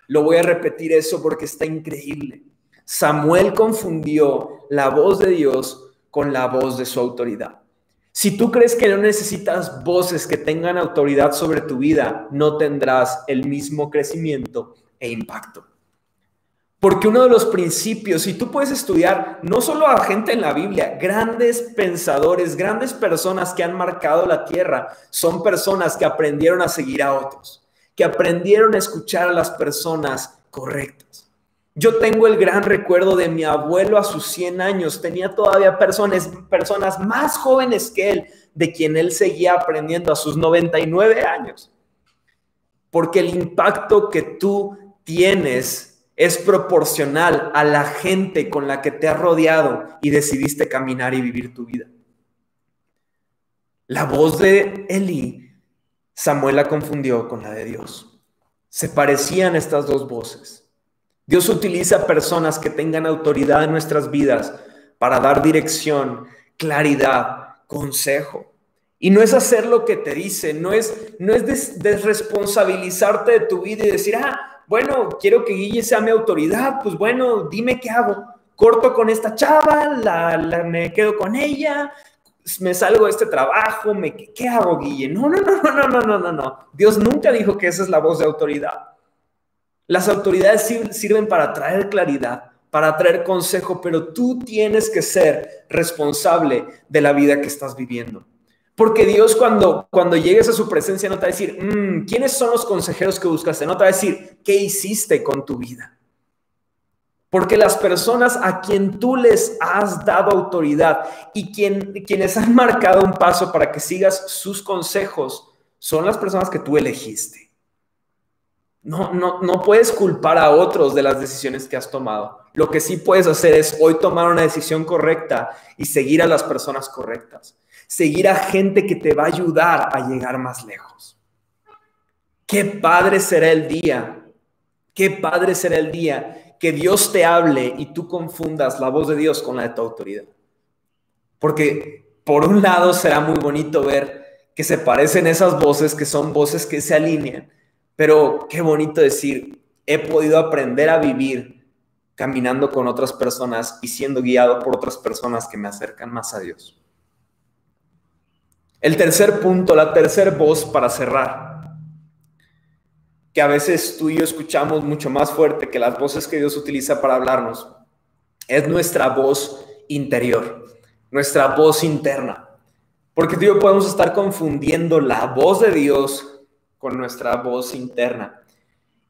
Lo voy a repetir eso porque está increíble. Samuel confundió la voz de Dios con la voz de su autoridad. Si tú crees que no necesitas voces que tengan autoridad sobre tu vida, no tendrás el mismo crecimiento e impacto. Porque uno de los principios, y tú puedes estudiar no solo a gente en la Biblia, grandes pensadores, grandes personas que han marcado la tierra, son personas que aprendieron a seguir a otros, que aprendieron a escuchar a las personas correctas. Yo tengo el gran recuerdo de mi abuelo a sus 100 años, tenía todavía personas, personas más jóvenes que él, de quien él seguía aprendiendo a sus 99 años. Porque el impacto que tú tienes es proporcional a la gente con la que te has rodeado y decidiste caminar y vivir tu vida. La voz de Eli, Samuel la confundió con la de Dios. Se parecían estas dos voces. Dios utiliza personas que tengan autoridad en nuestras vidas para dar dirección, claridad, consejo. Y no es hacer lo que te dice, no es, no es desresponsabilizarte de tu vida y decir, ah, bueno, quiero que Guille sea mi autoridad, pues bueno, dime qué hago. Corto con esta chava, la, me quedo con ella, me salgo de este trabajo, me, ¿qué hago, Guille? No, no, no, no, no, no, no, no. Dios nunca dijo que esa es la voz de autoridad. Las autoridades sirven para traer claridad, para traer consejo, pero tú tienes que ser responsable de la vida que estás viviendo. Porque Dios cuando, cuando llegues a su presencia no te va a decir, mm, ¿quiénes son los consejeros que buscaste? No te va a decir, ¿qué hiciste con tu vida? Porque las personas a quien tú les has dado autoridad y quien, quienes han marcado un paso para que sigas sus consejos son las personas que tú elegiste. No, no, no puedes culpar a otros de las decisiones que has tomado. Lo que sí puedes hacer es hoy tomar una decisión correcta y seguir a las personas correctas seguir a gente que te va a ayudar a llegar más lejos. Qué padre será el día, qué padre será el día que Dios te hable y tú confundas la voz de Dios con la de tu autoridad. Porque por un lado será muy bonito ver que se parecen esas voces, que son voces que se alinean, pero qué bonito decir, he podido aprender a vivir caminando con otras personas y siendo guiado por otras personas que me acercan más a Dios. El tercer punto, la tercera voz para cerrar, que a veces tú y yo escuchamos mucho más fuerte que las voces que Dios utiliza para hablarnos, es nuestra voz interior, nuestra voz interna. Porque tú y yo podemos estar confundiendo la voz de Dios con nuestra voz interna.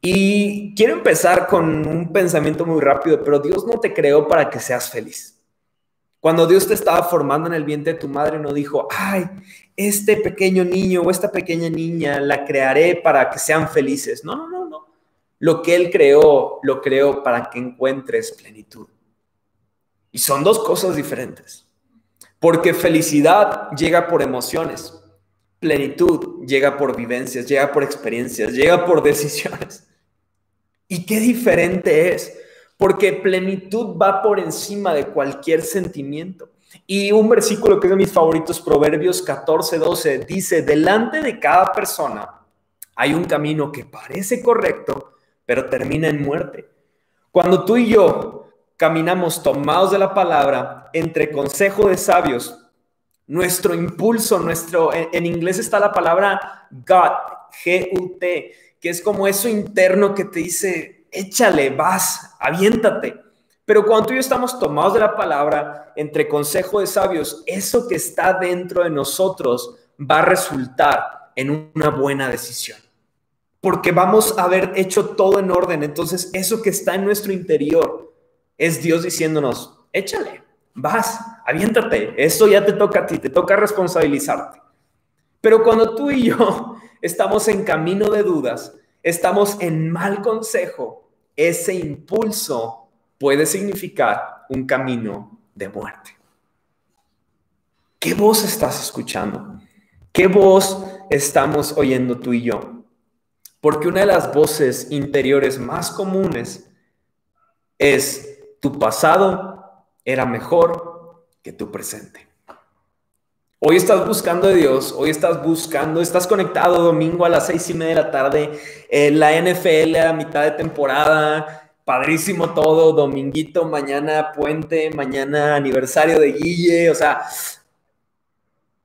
Y quiero empezar con un pensamiento muy rápido, pero Dios no te creó para que seas feliz. Cuando Dios te estaba formando en el vientre de tu madre, no dijo, ay, este pequeño niño o esta pequeña niña la crearé para que sean felices. No, no, no, no. Lo que Él creó, lo creó para que encuentres plenitud. Y son dos cosas diferentes. Porque felicidad llega por emociones. Plenitud llega por vivencias, llega por experiencias, llega por decisiones. ¿Y qué diferente es? Porque plenitud va por encima de cualquier sentimiento. Y un versículo que es de mis favoritos, Proverbios 14, 12, dice, delante de cada persona hay un camino que parece correcto, pero termina en muerte. Cuando tú y yo caminamos tomados de la palabra, entre consejo de sabios, nuestro impulso, nuestro, en, inglés está la palabra God, G-U-T, que es como eso interno que te dice, échale, vas, aviéntate. Pero cuando tú y yo estamos tomados de la palabra, entre consejo de sabios, eso que está dentro de nosotros va a resultar en una buena decisión. Porque vamos a haber hecho todo en orden. Entonces, eso que está en nuestro interior es Dios diciéndonos, échale, vas, aviéntate. Eso ya te toca a ti, te toca responsabilizarte. Pero cuando tú y yo estamos en camino de dudas, estamos en mal consejo, ese impulso puede significar un camino de muerte. ¿Qué voz estás escuchando? ¿Qué voz estamos oyendo tú y yo? Porque una de las voces interiores más comunes es tu pasado era mejor que tu presente. Hoy estás buscando de Dios, hoy estás buscando, estás conectado domingo a las seis y media de la tarde, en la NFL a mitad de temporada, padrísimo todo, dominguito, mañana puente, mañana aniversario de Guille, o sea,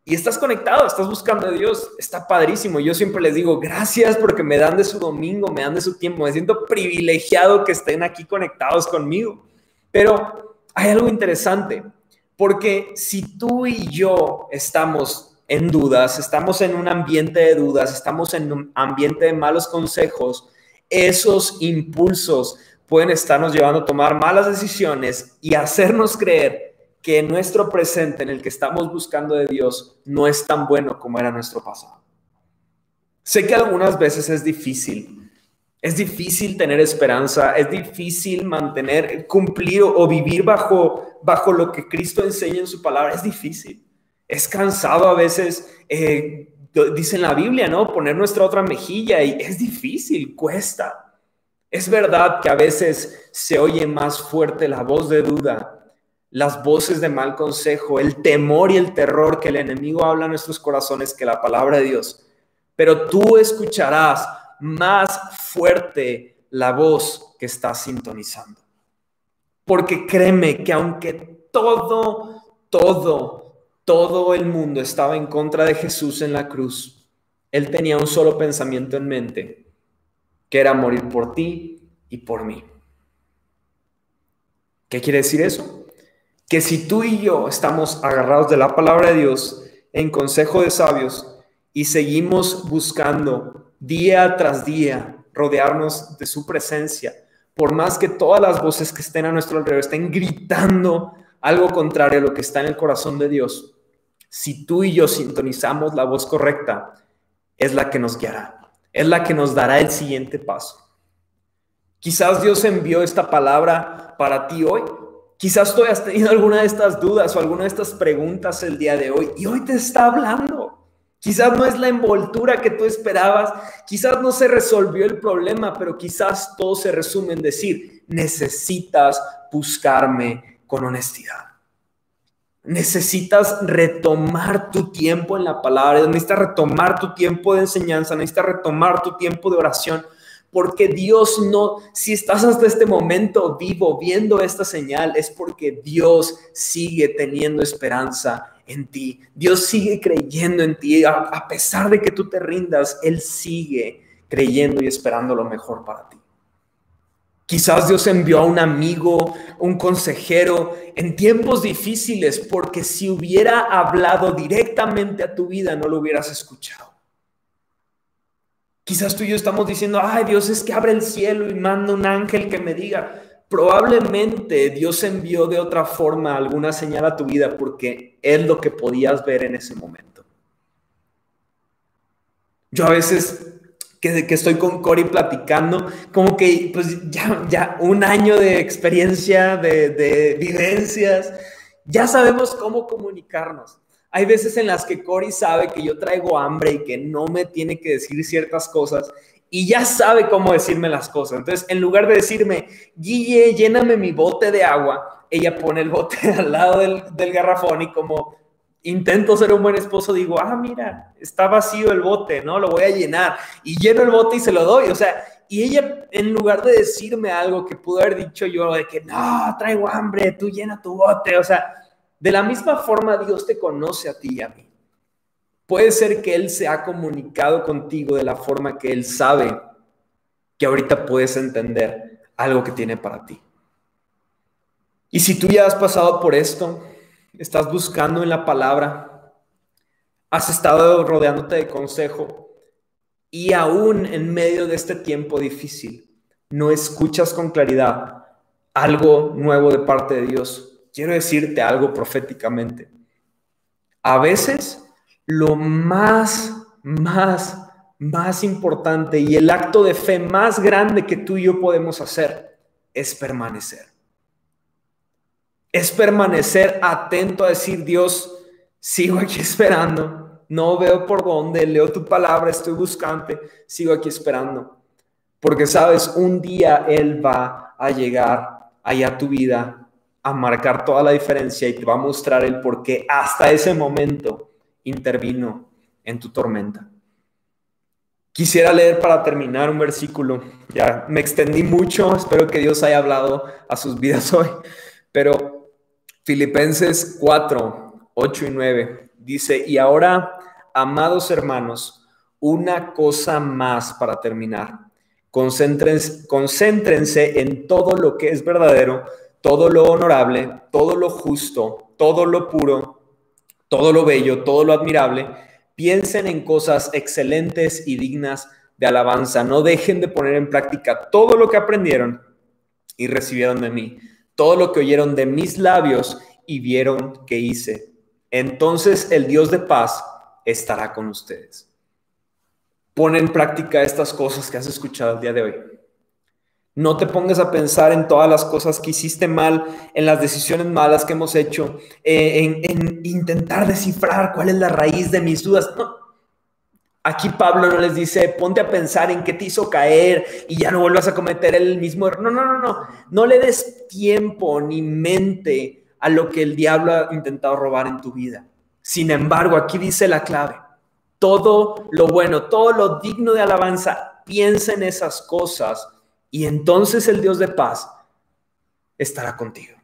y estás conectado, estás buscando a Dios, está padrísimo. Yo siempre les digo, gracias porque me dan de su domingo, me dan de su tiempo, me siento privilegiado que estén aquí conectados conmigo. Pero hay algo interesante. Porque si tú y yo estamos en dudas, estamos en un ambiente de dudas, estamos en un ambiente de malos consejos, esos impulsos pueden estarnos llevando a tomar malas decisiones y hacernos creer que nuestro presente en el que estamos buscando de Dios no es tan bueno como era nuestro pasado. Sé que algunas veces es difícil, es difícil tener esperanza, es difícil mantener, cumplir o vivir bajo bajo lo que Cristo enseña en su palabra es difícil. Es cansado a veces, eh, dice en la Biblia, ¿no? Poner nuestra otra mejilla y es difícil, cuesta. Es verdad que a veces se oye más fuerte la voz de duda, las voces de mal consejo, el temor y el terror que el enemigo habla en nuestros corazones que la palabra de Dios. Pero tú escucharás más fuerte la voz que estás sintonizando. Porque créeme que aunque todo, todo, todo el mundo estaba en contra de Jesús en la cruz, Él tenía un solo pensamiento en mente, que era morir por ti y por mí. ¿Qué quiere decir eso? Que si tú y yo estamos agarrados de la palabra de Dios en consejo de sabios y seguimos buscando día tras día rodearnos de su presencia, por más que todas las voces que estén a nuestro alrededor estén gritando algo contrario a lo que está en el corazón de Dios, si tú y yo sintonizamos la voz correcta, es la que nos guiará, es la que nos dará el siguiente paso. Quizás Dios envió esta palabra para ti hoy. Quizás tú hayas tenido alguna de estas dudas o alguna de estas preguntas el día de hoy y hoy te está hablando. Quizás no es la envoltura que tú esperabas, quizás no se resolvió el problema, pero quizás todo se resume en decir, necesitas buscarme con honestidad. Necesitas retomar tu tiempo en la palabra, necesitas retomar tu tiempo de enseñanza, necesitas retomar tu tiempo de oración, porque Dios no, si estás hasta este momento vivo viendo esta señal, es porque Dios sigue teniendo esperanza en ti. Dios sigue creyendo en ti. A, pesar de que tú te rindas, Él sigue creyendo y esperando lo mejor para ti. Quizás Dios envió a un amigo, un consejero en tiempos difíciles, porque si hubiera hablado directamente a tu vida, no lo hubieras escuchado. Quizás tú y yo estamos diciendo, ay Dios, es que abre el cielo y manda un ángel que me diga, probablemente Dios envió de otra forma alguna señal a tu vida porque es lo que podías ver en ese momento. Yo a veces que, que estoy con Cory platicando, como que pues ya, ya un año de experiencia, de, de vivencias, ya sabemos cómo comunicarnos. Hay veces en las que Cory sabe que yo traigo hambre y que no me tiene que decir ciertas cosas y ya sabe cómo decirme las cosas. Entonces, en lugar de decirme, Guille, lléname mi bote de agua, ella pone el bote al lado del, del, garrafón y como intento ser un buen esposo, digo, ah, mira, está vacío el bote, ¿no? Lo voy a llenar. Y lleno el bote y se lo doy. O sea, y ella, en lugar de decirme algo que pudo haber dicho yo, de que, no, traigo hambre, tú llena tu bote. O sea, de la misma forma Dios te conoce a ti y a mí. Puede ser que Él se ha comunicado contigo de la forma que Él sabe que ahorita puedes entender algo que tiene para ti. Y si tú ya has pasado por esto, estás buscando en la palabra, has estado rodeándote de consejo y aún en medio de este tiempo difícil, no escuchas con claridad algo nuevo de parte de Dios. Quiero decirte algo proféticamente. A veces lo más, más, más importante y el acto de fe más grande que tú y yo podemos hacer es permanecer. Es permanecer atento a decir, Dios, sigo aquí esperando, no veo por dónde, leo tu palabra, estoy buscante, sigo aquí esperando. Porque sabes, un día Él va a llegar allá a tu vida, a marcar toda la diferencia y te va a mostrar el por qué hasta ese momento intervino en tu tormenta. Quisiera leer para terminar un versículo. Ya me extendí mucho, espero que Dios haya hablado a sus vidas hoy, pero Filipenses 4, 8 y 9 dice, y ahora, amados hermanos, una cosa más para terminar. Concéntrense, concéntrense en todo lo que es verdadero, todo lo honorable, todo lo justo, todo lo puro, todo lo bello, todo lo admirable Piensen en cosas excelentes y dignas de alabanza. No dejen de poner en práctica todo lo que aprendieron y recibieron de mí, todo lo que oyeron de mis labios y vieron que hice. Entonces el Dios de paz estará con ustedes. Pon en práctica estas cosas que has escuchado el día de hoy. No te pongas a pensar en todas las cosas que hiciste mal, en las decisiones malas que hemos hecho, eh, en, intentar descifrar cuál es la raíz de mis dudas. Aquí Pablo no les dice, ponte a pensar en qué te hizo caer y ya no vuelvas a cometer el mismo error. No, no, no, no. No le des tiempo ni mente a lo que el diablo ha intentado robar en tu vida. Sin embargo, aquí dice la clave. Todo lo bueno, todo lo digno de alabanza, piensa en esas cosas y entonces el Dios de paz estará contigo.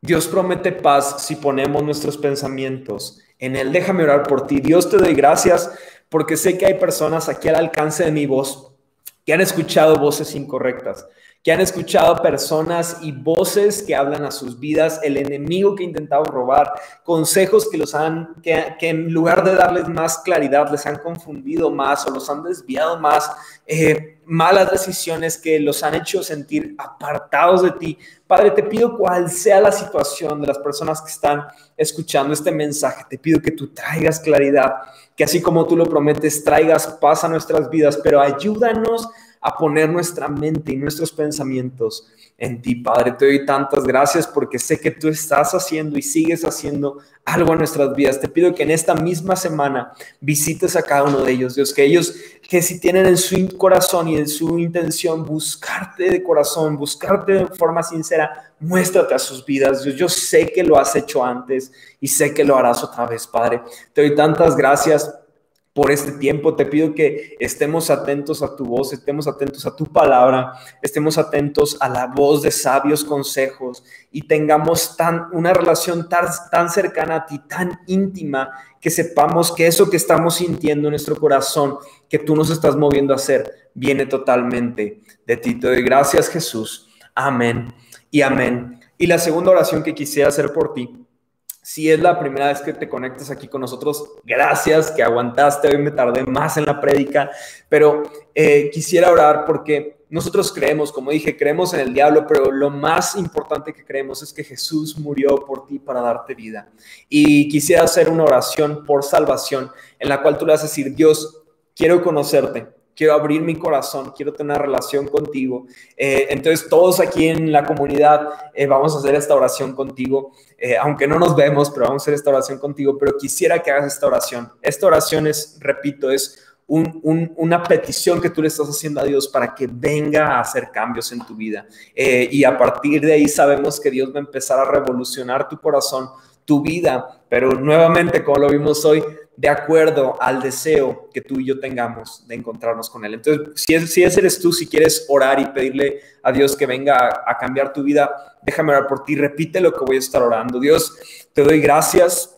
Dios promete paz si ponemos nuestros pensamientos en Él. Déjame orar por ti. Dios te doy gracias porque sé que hay personas aquí al alcance de mi voz que han escuchado voces incorrectas, que han escuchado personas y voces que hablan a sus vidas, el enemigo que ha intentado robar, consejos que los han, que, en lugar de darles más claridad, les han confundido más o los han desviado más, eh, malas decisiones que los han hecho sentir apartados de ti. Padre, te pido cuál sea la situación de las personas que están escuchando este mensaje, te pido que tú traigas claridad, que así como tú lo prometes, traigas paz a nuestras vidas, pero ayúdanos a poner nuestra mente y nuestros pensamientos en ti, Padre. Te doy tantas gracias porque sé que tú estás haciendo y sigues haciendo algo en nuestras vidas. Te pido que en esta misma semana visites a cada uno de ellos, Dios, que ellos, que si tienen en su corazón y en su intención buscarte de corazón, buscarte de forma sincera, muéstrate a sus vidas, Dios. Yo sé que lo has hecho antes y sé que lo harás otra vez, Padre. Te doy tantas gracias por este tiempo. Te pido que estemos atentos a tu voz, estemos atentos a tu palabra, estemos atentos a la voz de sabios consejos y tengamos tan, una relación tan, tan cercana a ti, tan íntima, que sepamos que eso que estamos sintiendo en nuestro corazón, que tú nos estás moviendo a hacer, viene totalmente de ti. Te doy gracias Jesús. Amén y amén. Y la segunda oración que quisiera hacer por ti si es la primera vez que te conectas aquí con nosotros, gracias que aguantaste. Hoy me tardé más en la prédica, pero eh, quisiera orar porque nosotros creemos, como dije, creemos en el diablo, pero lo más importante que creemos es que Jesús murió por ti para darte vida. Y quisiera hacer una oración por salvación en la cual tú le vas a decir, Dios, quiero conocerte quiero abrir mi corazón, quiero tener relación contigo. Eh, entonces todos aquí en la comunidad eh, vamos a hacer esta oración contigo, eh, aunque no nos vemos, pero vamos a hacer esta oración contigo, pero quisiera que hagas esta oración. Esta oración es, repito, es una petición que tú le estás haciendo a Dios para que venga a hacer cambios en tu vida. y a partir de ahí sabemos que Dios va a empezar a revolucionar tu corazón, tu vida, pero nuevamente, como lo vimos hoy, de acuerdo al deseo que tú y yo tengamos de encontrarnos con Él. Entonces, si, es, si ese eres tú, si quieres orar y pedirle a Dios que venga a, cambiar tu vida, déjame orar por ti, repite lo que voy a estar orando. Dios, te doy gracias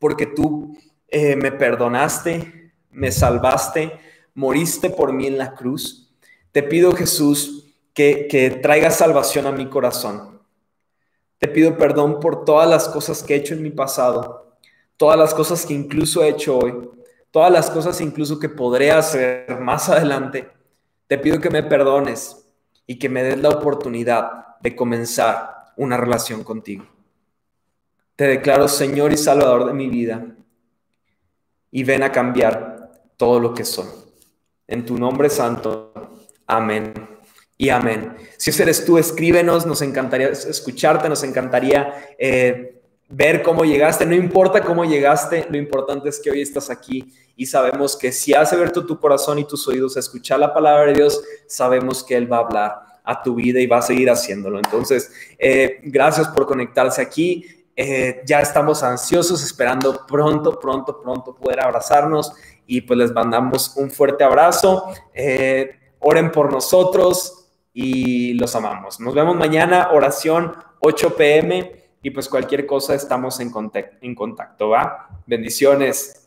porque tú eh, me perdonaste, me salvaste, moriste por mí en la cruz. Te pido, Jesús, que, que salvación a mi corazón. Te pido perdón por todas las cosas que he hecho en mi pasado todas las cosas que incluso he hecho hoy, todas las cosas incluso que podré hacer más adelante, te pido que me perdones y que me des la oportunidad de comenzar una relación contigo. Te declaro Señor y Salvador de mi vida y ven a cambiar todo lo que soy. En tu nombre santo. Amén y amén. Si ese eres tú, escríbenos, nos encantaría escucharte, nos encantaría eh, ver cómo llegaste. No importa cómo llegaste, lo importante es que hoy estás aquí y sabemos que si has abierto tu corazón y tus oídos a escuchar la palabra de Dios, sabemos que Él va a hablar a tu vida y va a seguir haciéndolo. Entonces, eh, gracias por conectarse aquí. Eh, ya estamos ansiosos, esperando pronto, pronto, pronto poder abrazarnos y pues les mandamos un fuerte abrazo. Eh, oren por nosotros y los amamos. Nos vemos mañana, oración 8 pm y pues cualquier cosa estamos en contacto, en contacto ¿va? Bendiciones.